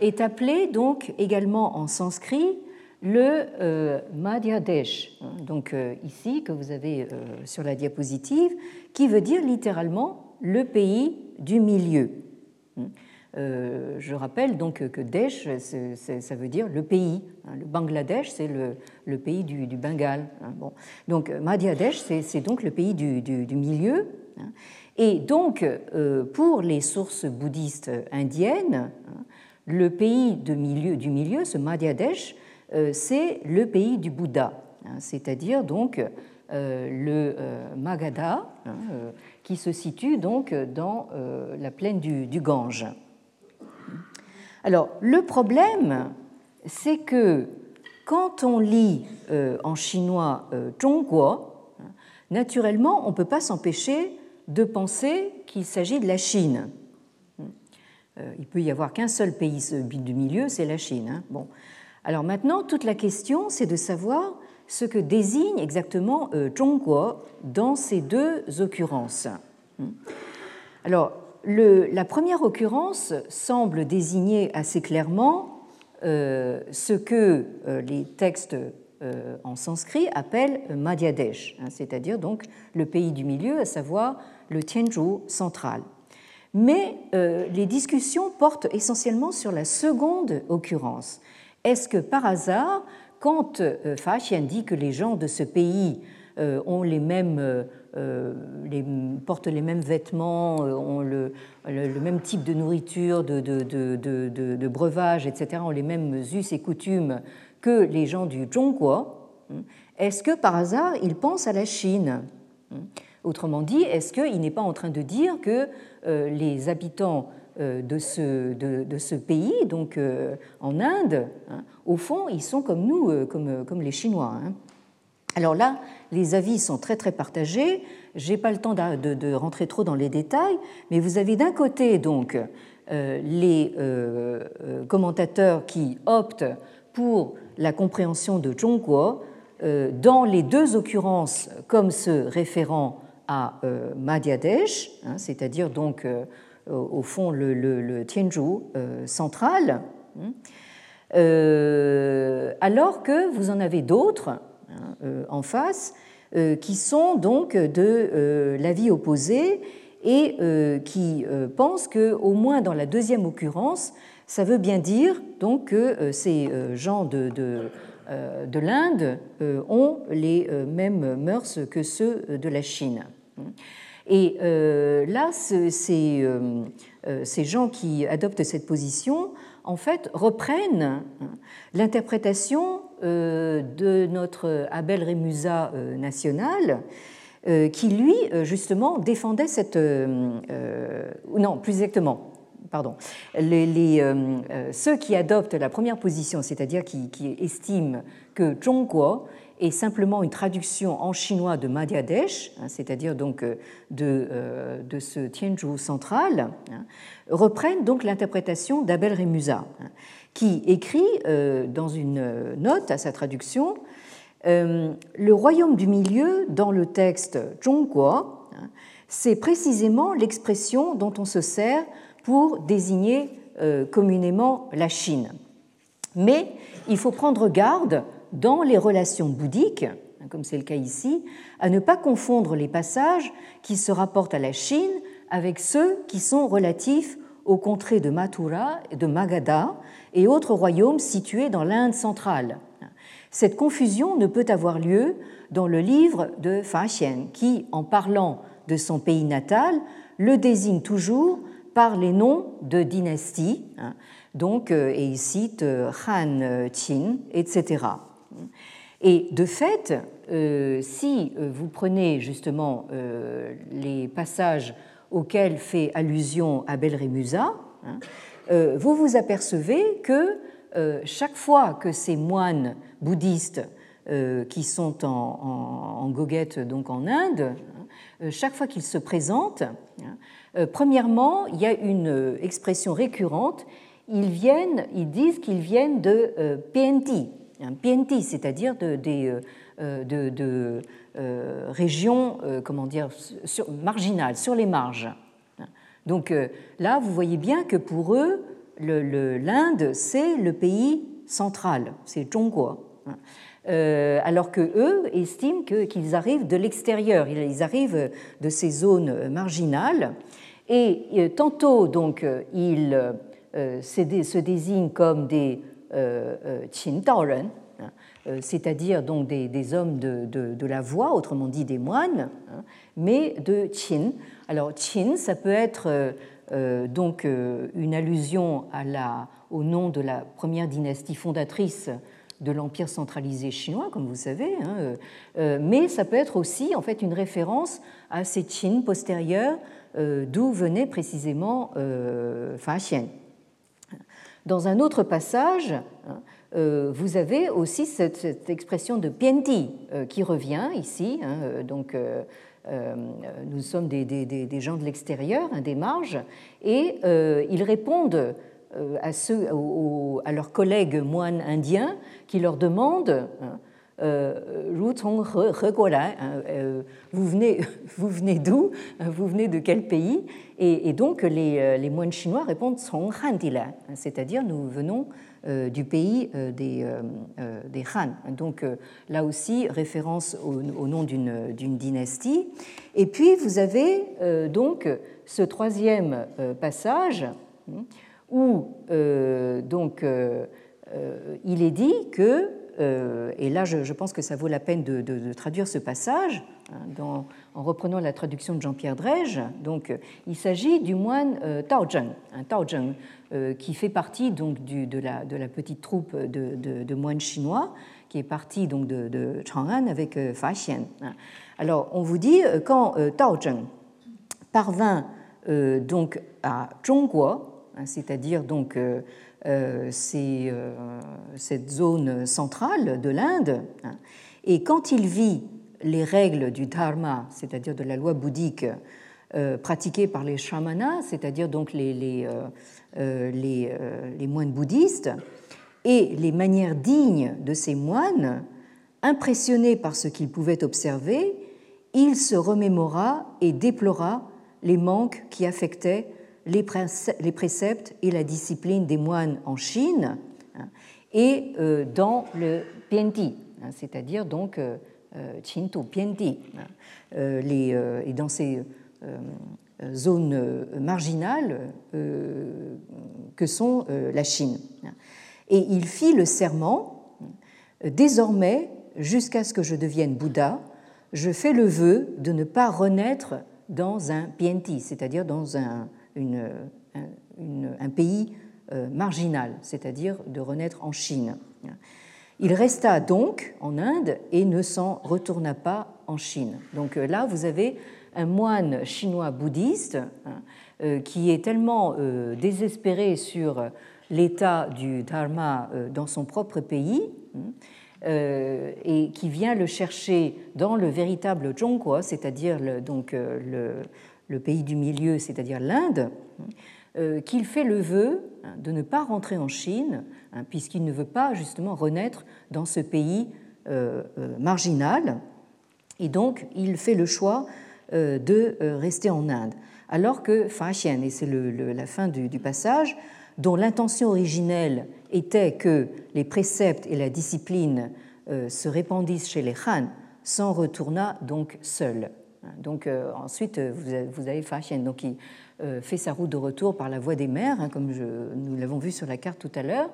est appelée donc également en sanskrit le Madhya Desh, donc ici que vous avez sur la diapositive, qui veut dire littéralement le pays du milieu. Euh, je rappelle donc que Desh, ça veut dire le pays. Hein. Le Bangladesh, c'est le, pays du, Bengale. Hein. Bon. Donc Madhya Desh, c'est donc le pays du, milieu. Hein. Et donc, euh, pour les sources bouddhistes indiennes, le pays milieu, du milieu, ce Madhya Desh, euh, c'est le pays du Bouddha, c'est-à-dire donc le Magadha, qui se situe donc dans la plaine du Gange. Alors, le problème, c'est que quand on lit euh, en chinois euh, Zhongguo, naturellement, on ne peut pas s'empêcher de penser qu'il s'agit de la Chine. Euh, il peut y avoir qu'un seul pays du milieu, c'est la Chine. Hein. Bon. Alors maintenant, toute la question, c'est de savoir ce que désigne exactement Zhongguo dans ces deux occurrences. Alors, la première occurrence semble désigner assez clairement euh, ce que euh, les textes euh, en sanskrit appellent Madhyadesh, hein, c'est-à-dire donc le pays du milieu, à savoir le Tianzhou central. Mais les discussions portent essentiellement sur la seconde occurrence. Est-ce que par hasard, quand Fa Xian dit que les gens de ce pays euh, les, portent les mêmes vêtements, euh, ont le, même type de nourriture, de, breuvage, etc., ont les mêmes us et coutumes que les gens du Zhongguo, hein, est-ce que par hasard ils pensent à la Chine hein? Autrement dit, est-ce qu'il n'est pas en train de dire que euh, les habitants de ce, de, ce, pays, donc en Inde, hein, au fond, ils sont comme nous, comme, comme les Chinois alors là, les avis sont très très partagés. Je n'ai pas le temps de, rentrer trop dans les détails, mais vous avez d'un côté donc euh, les euh, euh, commentateurs qui optent pour la compréhension de Zhongguo dans les deux occurrences comme se référant à Madhyadesh, hein, c'est-à-dire donc au fond le, le, Tianzhou central, hein, alors que vous en avez d'autres Hein, euh, en face, euh, qui sont donc de euh, l'avis opposé et qui pensent que, au moins dans la deuxième occurrence, ça veut bien dire donc que ces gens de, de, l'Inde ont les mêmes mœurs que ceux de la Chine. Et là, ces, ces gens qui adoptent cette position, en fait, reprennent l'interprétation euh, de notre Abel Rémusa euh, national, euh, qui lui, justement, défendait cette... non, plus exactement, pardon, les, ceux qui adoptent la première position, c'est-à-dire qui, estiment que Zhongguo est simplement une traduction en chinois de Madhyadesh, hein, c'est-à-dire donc de, de, ce Tianzhou central, hein, reprennent donc l'interprétation d'Abel Rémusa. Hein qui écrit euh, dans une note à sa traduction euh, Le royaume du milieu, dans le texte Zhongguo, c'est précisément l'expression dont on se sert pour désigner euh, communément la Chine. Mais il faut prendre garde dans les relations bouddhiques, hein, comme c'est le cas ici, à ne pas confondre les passages qui se rapportent à la Chine avec ceux qui sont relatifs aux contrées de Mathura et de Magadha, et autres royaumes situés dans l'Inde centrale. Cette confusion ne peut avoir lieu dans le livre de Fa Xian, qui, en parlant de son pays natal, le désigne toujours par les noms de dynasties, hein, donc, euh, et il cite euh, Han, Qin, etc. Et de fait, si vous prenez justement les passages auxquels fait allusion Abel Rémusat, hein, vous vous apercevez que chaque fois que ces moines bouddhistes qui sont en, goguette, donc en Inde, hein, chaque fois qu'ils se présentent, hein, premièrement, il y a une expression récurrente. Ils viennent, ils disent qu'ils viennent de euh, PNT, PNT, c'est-à-dire de, de, euh, de euh, régions, comment dire, marginales, sur les marges. Donc là, vous voyez bien que pour eux, l'Inde, c'est le pays central, c'est Zhongguo. alors que eux estiment qu'ils arrivent de l'extérieur, ils arrivent de ces zones marginales, et tantôt donc ils euh, se désignent comme des euh, euh, Qin hein, c'est-à-dire donc des, hommes de, la voix, autrement dit des moines, hein, mais de Qin. Alors Qin, ça peut être donc une allusion au nom de la première dynastie fondatrice de l'empire centralisé chinois, comme vous savez, hein, mais ça peut être aussi en fait une référence à ces Qin postérieurs d'où venait précisément Fa Xian. Dans un autre passage, hein, euh, vous avez aussi cette, expression de pienti euh, qui revient ici. Hein, euh, donc, nous sommes des, gens de l'extérieur, hein, des marges, et ils répondent à, leurs collègues moines indiens qui leur demandent vous venez, vous venez d'où Vous venez de quel pays et, donc les, euh, les, moines chinois répondent c'est-à-dire nous venons du pays des, Han. Donc là aussi, référence au, nom d'une dynastie. Et puis vous avez donc ce troisième passage hein, où donc, il est dit que euh, et là, je, pense que ça vaut la peine de, traduire ce passage hein, en reprenant la traduction de Jean-Pierre Drège. Donc, il s'agit du moine euh, Tao Zheng, un Tao Zheng euh, qui fait partie donc de, la, petite troupe de, moines chinois qui est parti donc de, Chang'an avec Fa Xian. Hein. Alors, on vous dit quand Tao Zheng parvint donc à Zhongguo, hein, c'est-à-dire donc euh, euh, cette zone centrale de l'Inde. Hein. Et quand il vit les règles du dharma, c'est-à-dire de la loi bouddhique, euh, pratiquées par les shamanas, c'est-à-dire donc les, les, les, moines bouddhistes, et les manières dignes de ces moines, impressionné par ce qu'il pouvait observer, il se remémora et déplora les manques qui affectaient les préceptes et la discipline des moines en Chine hein, et euh, dans le Pienti, hein, c'est-à-dire donc Qintu euh, Pienti, hein, euh, et dans ces zones marginales que sont la Chine. Et il fit le serment, désormais, jusqu'à ce que je devienne Bouddha, je fais le vœu de ne pas renaître dans un Pienti, c'est-à-dire dans un, un pays euh, marginal, c'est-à-dire de renaître en Chine. Il resta donc en Inde et ne s'en retourna pas en Chine. Donc euh, là, vous avez un moine chinois bouddhiste hein, euh, qui est tellement désespéré sur l'état du dharma dans son propre pays hein, et qui vient le chercher dans le véritable Zhongguo, c'est-à-dire donc le, le pays du milieu, c'est-à-dire l'Inde, euh, qu'il fait le vœu hein, de ne pas rentrer en Chine, hein, puisqu'il ne veut pas justement renaître dans ce pays euh, euh, marginal. Et donc, il fait le choix de rester en Inde. Alors que Fa Xian, et c'est la fin du, du passage, dont l'intention originelle était que les préceptes et la discipline se répandissent chez les Han, s'en retourna donc seul. Donc euh, ensuite, euh, vous avez Fahien donc, qui euh, fait sa route de retour par la voie des mers, hein, comme nous l'avons vu sur la carte tout à l'heure.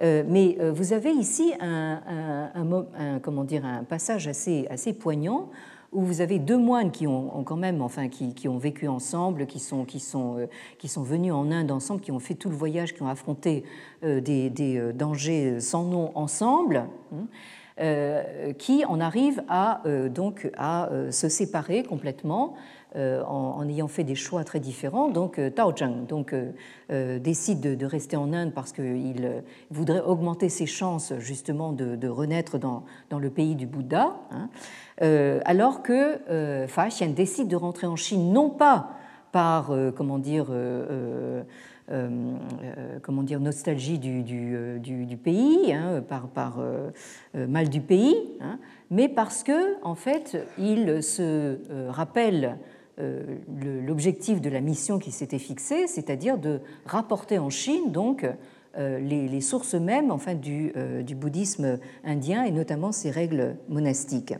mais vous avez ici un, comment dire, un passage assez, assez poignant où vous avez deux moines qui ont, quand même, enfin, qui, ont vécu ensemble, qui sont, qui, sont, qui sont venus en Inde ensemble, qui ont fait tout le voyage, qui ont affronté des, des dangers sans nom ensemble. Hein. Qui en arrive à, donc, à se séparer complètement en, ayant fait des choix très différents. Donc Tao Zheng donc, décide de, rester en Inde parce qu'il voudrait augmenter ses chances justement de, renaître dans, dans, le pays du Bouddha, hein. alors que Fa Xian décide de rentrer en Chine non pas par comment dire euh, euh, comment dire, nostalgie du, du, pays, hein, par, euh, mal du pays, hein, mais parce que, en fait, il se rappelle l'objectif de la mission qui s'était fixée, c'est-à-dire de rapporter en Chine donc les, sources mêmes enfin, du, bouddhisme indien et notamment ses règles monastiques.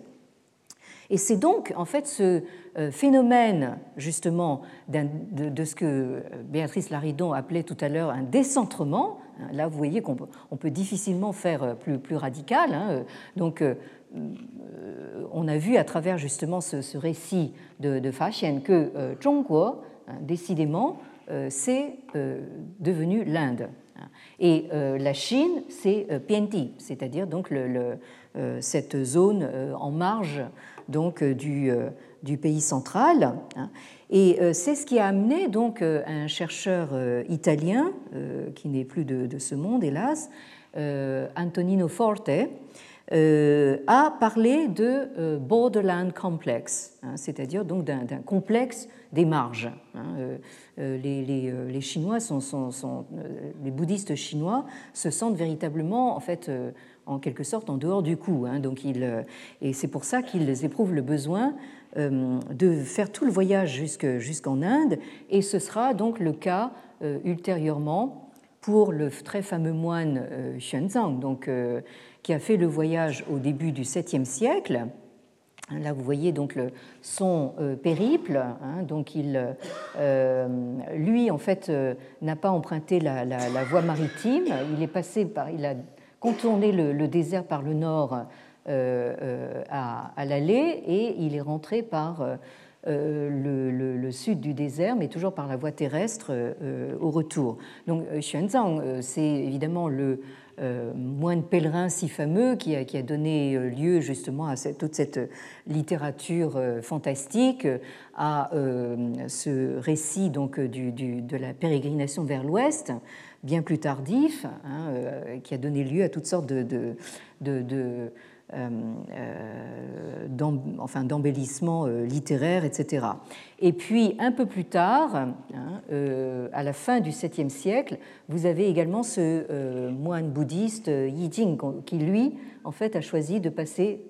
Et c'est donc en fait ce euh, phénomène justement de, ce que Béatrice Laridon appelait tout à l'heure un décentrement. Hein, là, vous voyez qu'on peut, difficilement faire euh, plus, radical. Hein, donc, euh, on a vu à travers justement ce, récit de, de que Zhongguo, hein, décidément, c'est devenu l'Inde. Et la Chine, c'est Pienti, c'est-à-dire donc le, cette zone en marge donc euh, du, euh, pays central. Hein. Et euh, c'est ce qui a amené donc un chercheur italien, qui n'est plus de, ce monde hélas, Antonino Forte, a parlé de borderland complex, hein, c'est-à-dire donc d'un complexe des marges. Hein. Les, les, Chinois sont, les bouddhistes chinois se sentent véritablement en fait en quelque sorte en dehors du coup. Hein. donc euh, et c'est pour ça qu'ils éprouvent le besoin euh, de faire tout le voyage jusqu'en Inde, et ce sera donc le cas euh, ultérieurement pour le très fameux moine Xuanzang, donc, qui a fait le voyage au début du 7e siècle. Là, vous voyez donc le, son périple. Hein. donc, il, lui, en fait, n'a pas emprunté la, voie maritime. Il est passé par, il a contourné le, désert par le nord euh, euh, à, l'allée et il est rentré par euh, le, sud du désert, mais toujours par la voie terrestre au retour. Donc Xuanzang, c'est évidemment le moine pèlerin si fameux qui a, donné lieu justement à toute cette littérature fantastique, à ce récit donc de la pérégrination vers l'ouest bien plus tardif, hein, euh, qui a donné lieu à toutes sortes de, euh, euh, d'embellissements littéraires, etc. Et puis, un peu plus tard, hein, à la fin du 7e siècle, vous avez également ce moine bouddhiste Yi Jing, qui, lui, en fait, a choisi de passer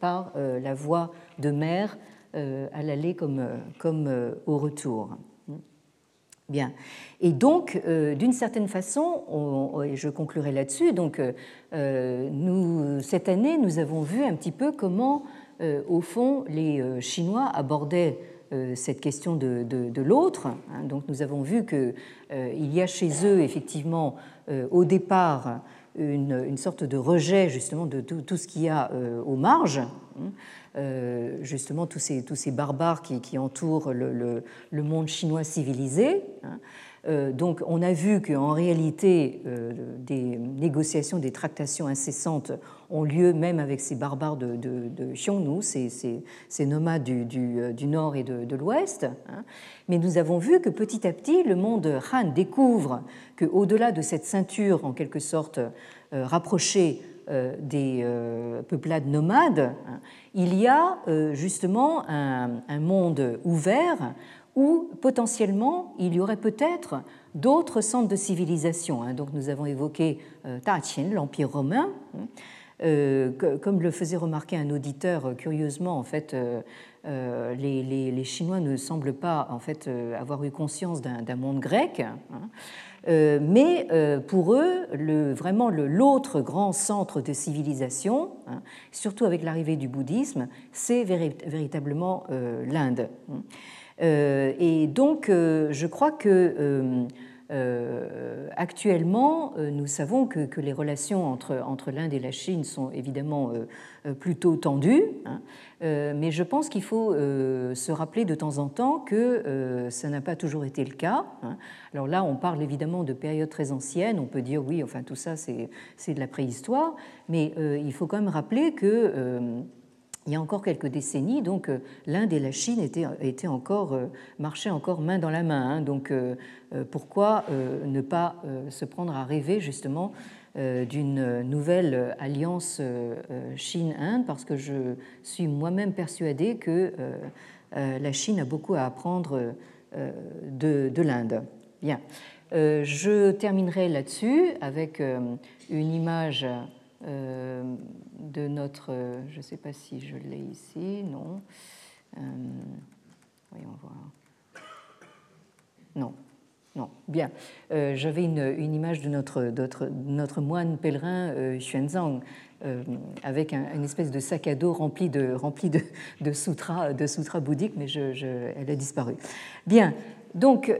par la voie de mer à l'aller comme, comme au retour. Bien. Et donc, euh, d'une certaine façon, et je conclurai là-dessus, donc, euh, nous, cette année, nous avons vu un petit peu comment, euh, au fond, les Chinois abordaient cette question de, de, l'autre. Hein. donc, nous avons vu qu'il y a chez eux, effectivement, au départ, une, sorte de rejet, justement, de tout, ce qu'il y a aux marges. Hein. Euh, justement tous ces, tous ces barbares qui, entourent le, monde chinois civilisé. Hein. Euh, donc on a vu qu'en réalité, euh, des négociations, des tractations incessantes ont lieu même avec ces barbares de, de, Xiongnu, ces, nomades du, du, nord et de, l'ouest. Hein. Mais nous avons vu que petit à petit, le monde Han découvre qu'au-delà de cette ceinture en quelque sorte rapprochée euh, des euh, peuplades nomades, hein, il y a euh, justement un, monde ouvert où potentiellement il y aurait peut-être d'autres centres de civilisation. Hein. Donc nous avons évoqué Taqin, l'Empire romain. Hein. comme le faisait remarquer un auditeur, curieusement, en fait, les, Chinois ne semblent pas en fait avoir eu conscience d'un monde grec. Euh, mais euh, pour eux, le, vraiment l'autre grand centre de civilisation, hein, surtout avec l'arrivée du bouddhisme, c'est véritablement euh, l'Inde. Et donc, je crois que actuellement, nous savons que, les relations entre, entre l'Inde et la Chine sont évidemment plutôt tendues, hein. mais je pense qu'il faut se rappeler de temps en temps que ça n'a pas toujours été le cas. Hein. Alors là, on parle évidemment de périodes très anciennes, on peut dire oui, enfin tout ça c'est de la préhistoire, mais il faut quand même rappeler que il y a encore quelques décennies, donc euh, l'Inde et la Chine étaient, encore, euh, marchaient encore main dans la main. Hein. donc euh, pourquoi ne pas se prendre à rêver justement d'une nouvelle alliance Chine-Inde? Parce que je suis moi-même persuadée que la Chine a beaucoup à apprendre de, de l'Inde. Bien. je terminerai là-dessus avec une image de notre, je ne sais pas si je l'ai ici, non. Euh, voyons voir. Non, non. Bien. Euh, j'avais une, image de notre, notre, moine pèlerin euh, Xuanzang avec un, une espèce de sac à dos rempli de, rempli de, de sutras de bouddhiques, mais je, elle a disparu. Bien. Donc,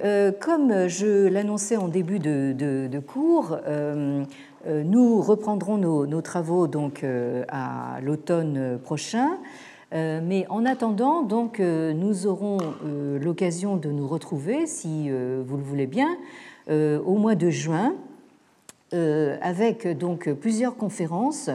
comme je l'annonçais en début de, cours, euh, nous reprendrons nos, travaux donc euh, à l'automne prochain. Euh, mais en attendant, donc, nous aurons l'occasion de nous retrouver, si vous le voulez bien, au mois de juin, avec donc plusieurs conférences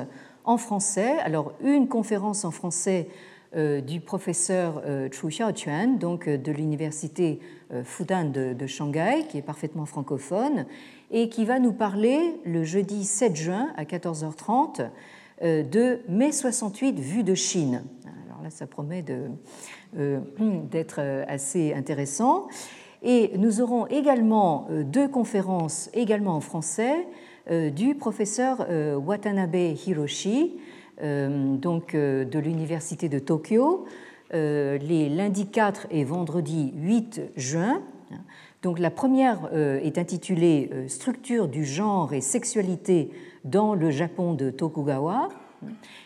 en français. Alors, une conférence en français du professeur Chu Xiaochuan, donc de l'université Fudan de, Shanghai, qui est parfaitement francophone, et qui va nous parler le jeudi 7 juin à 14h30 euh, de mai 68 vue de Chine. Alors là, ça promet euh, d'être euh, assez intéressant. Et nous aurons également deux conférences, également en français, du professeur Watanabe Hiroshi, donc de l'Université de Tokyo, les lundi 4 et vendredi 8 juin. Donc la première euh, est intitulée euh, Structure du genre et sexualité dans le Japon de Tokugawa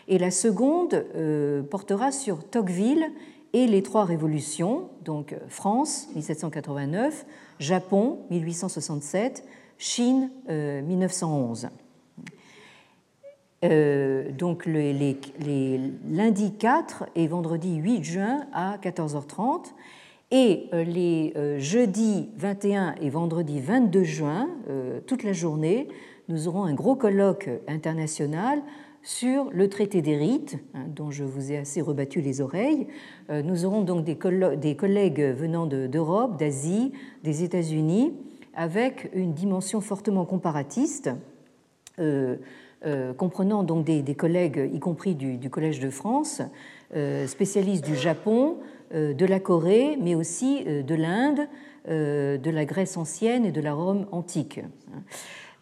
et la seconde euh, portera sur Tocqueville et les trois révolutions, donc France 1789, Japon 1867, Chine 1911. donc les, les, lundi 4 et vendredi 8 juin à 14h30 et euh, les euh, jeudis 21 et vendredi 22 juin, euh, toute la journée, nous aurons un gros colloque international sur le traité des rites, hein, dont je vous ai assez rebattu les oreilles. Nous aurons donc des, collègues venant d'Europe, d'Asie, des États-Unis, avec une dimension fortement comparatiste, comprenant donc des, collègues, y compris du Collège de France, spécialistes du Japon, de la Corée, mais aussi euh, de l'Inde, euh, de la Grèce ancienne et de la Rome antique.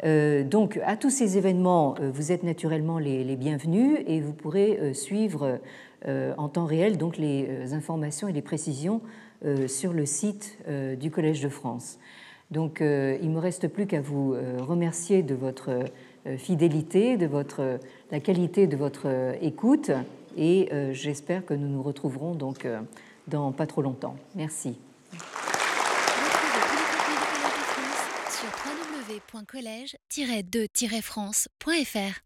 Donc à tous ces événements, vous êtes naturellement les bienvenus et vous pourrez suivre en temps réel donc les informations et les précisions sur le site du Collège de France. Donc il me reste plus qu'à vous remercier de votre fidélité, de votre, la qualité de votre écoute et j'espère que nous nous retrouverons donc dans pas trop longtemps. Merci. sur www.colège-2-france.fr